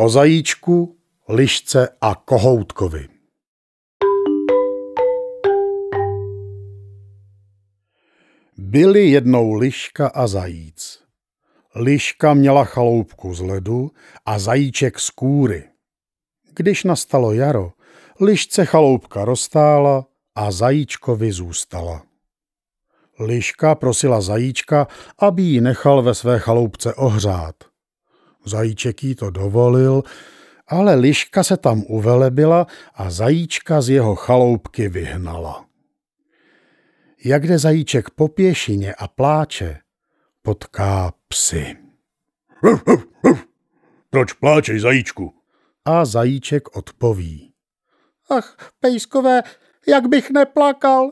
O zajíčku, lišce a kohoutkovi. Byli jednou liška a zajíc. Liška měla chaloupku z ledu a zajíček z kůry. Když nastalo jaro, lišce chaloupka roztála a zajíčkovi zůstala. Liška prosila zajíčka, aby ji nechal ve své chaloupce ohřát. Zajíček jí to dovolil, ale liška se tam uvelebila a zajíčka z jeho chaloupky vyhnala. Jak jde zajíček po pěšině a pláče, potká psy. Proč pláčej, zajíčku? A zajíček odpoví. Ach, pejskové, jak bych neplakal.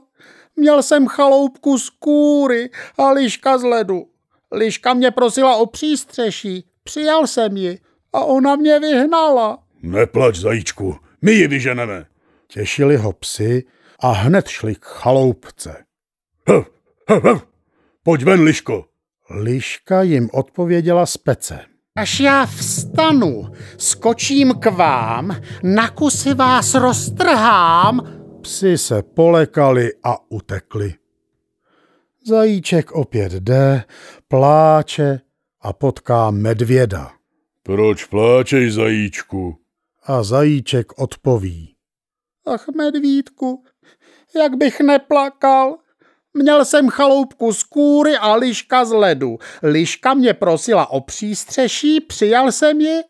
Měl jsem chaloupku z kůry a liška z ledu. Liška mě prosila o přístřeší, přijal jsem ji a ona mě vyhnala. Neplač, zajíčku, my ji vyženeme. Těšili ho psy a hned šli k chaloupce. Hv, hv, hv. Pojď ven, liško. Liška jim odpověděla z pece. Až já vstanu, skočím k vám, na kusy vás roztrhám. Psi se polekali a utekli. Zajíček opět jde, pláče a potká medvěda. Proč pláčej, zajíčku? A zajíček odpoví. Ach, medvídku, jak bych neplakal. Měl jsem chaloupku z kůry a liška z ledu. Liška mě prosila o přístřeší, přijal jsem ji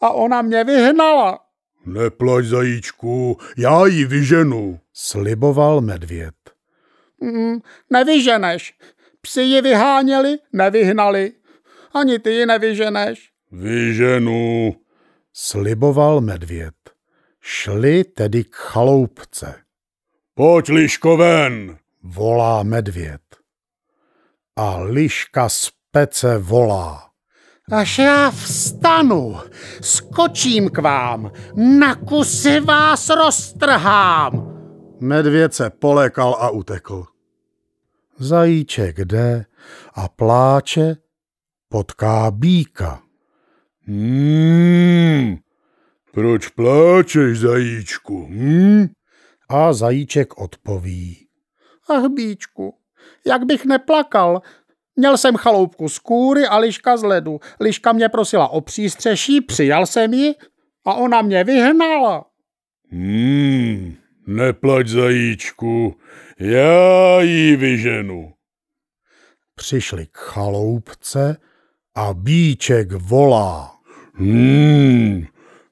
a ona mě vyhnala. Neplač, zajíčku, já ji vyženu. Sliboval medvěd. Mm, nevyženeš. Psi ji vyháněli, nevyhnali. Ani ty ji nevyženeš. Vyženu. Sliboval medvěd. Šli tedy k chaloupce. Pojď, liško, ven. Volá medvěd. A liška z pece volá. Až já vstanu, skočím k vám, na kusy vás roztrhám. Medvěd se polekal a utekl. Zajíček jde a pláče, potká býka. Hmm, proč pláčeš, zajíčku? Hmm? A zajíček odpoví. Ach, bíčku, jak bych neplakal. Měl jsem chaloupku z kůry a liška z ledu. Liška mě prosila o přístřeší, přijal jsem ji a ona mě vyhnala. Hmm, neplať, zajíčku, já ji vyženu. Přišli k chaloupce a bíček volá. Hmm,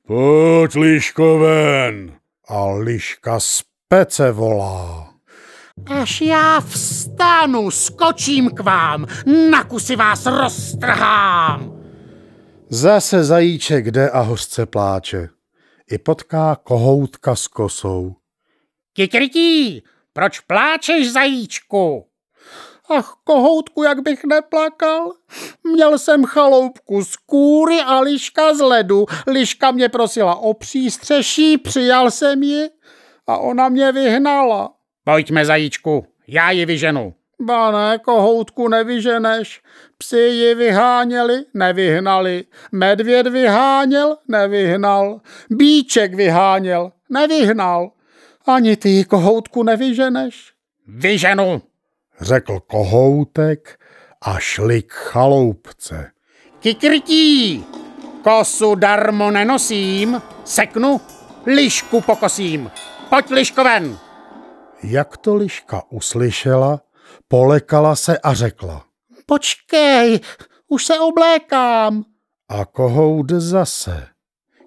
pojď, liško, ven. A liška z pece volá. Až já vstanu, skočím k vám, na kusy vás roztrhám. Zase zajíček jde a hořce pláče. I potká kohoutka s kosou. Kikrití, proč pláčeš, zajíčku? Ach, kohoutku, jak bych neplakal. Měl jsem chaloupku z kůry a liška z ledu. Liška mě prosila o přístřeší, přijal jsem ji a ona mě vyhnala. Pojďme, zajíčku, já ji vyženu. Ba ne, kohoutku nevyženeš. Psi ji vyháněli, nevyhnali. Medvěd vyháněl, nevyhnal. Bíček vyháněl, nevyhnal. Ani ty kohoutku nevyženeš. Vyženu, Řekl kohoutek a šli k chaloupce. Kikrtí, kosu darmo nenosím, seknu, lišku pokosím. Pojď, liško, ven. Jak to liška uslyšela, polekala se a řekla. Počkej, už se oblékám. A kohout zase.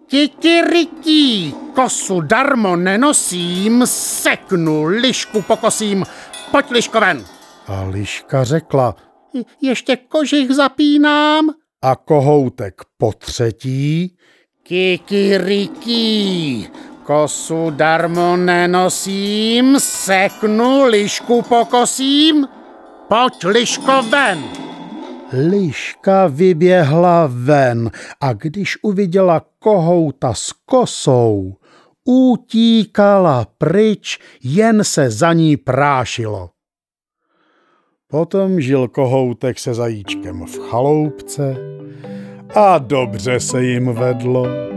Kikirití, kosu darmo nenosím, seknu, lišku pokosím. Pojď, liško, ven. A liška řekla. Je- Ještě kožich zapínám. A kohoutek po třetí. Kikirikí, kosu darmo nenosím, seknu, lišku pokosím. Pojď, liško, ven. Liška vyběhla ven a když uviděla kohouta s kosou, utíkala pryč, jen se za ní prášilo. Potom žil kohoutek se zajíčkem v chaloupce a dobře se jim vedlo.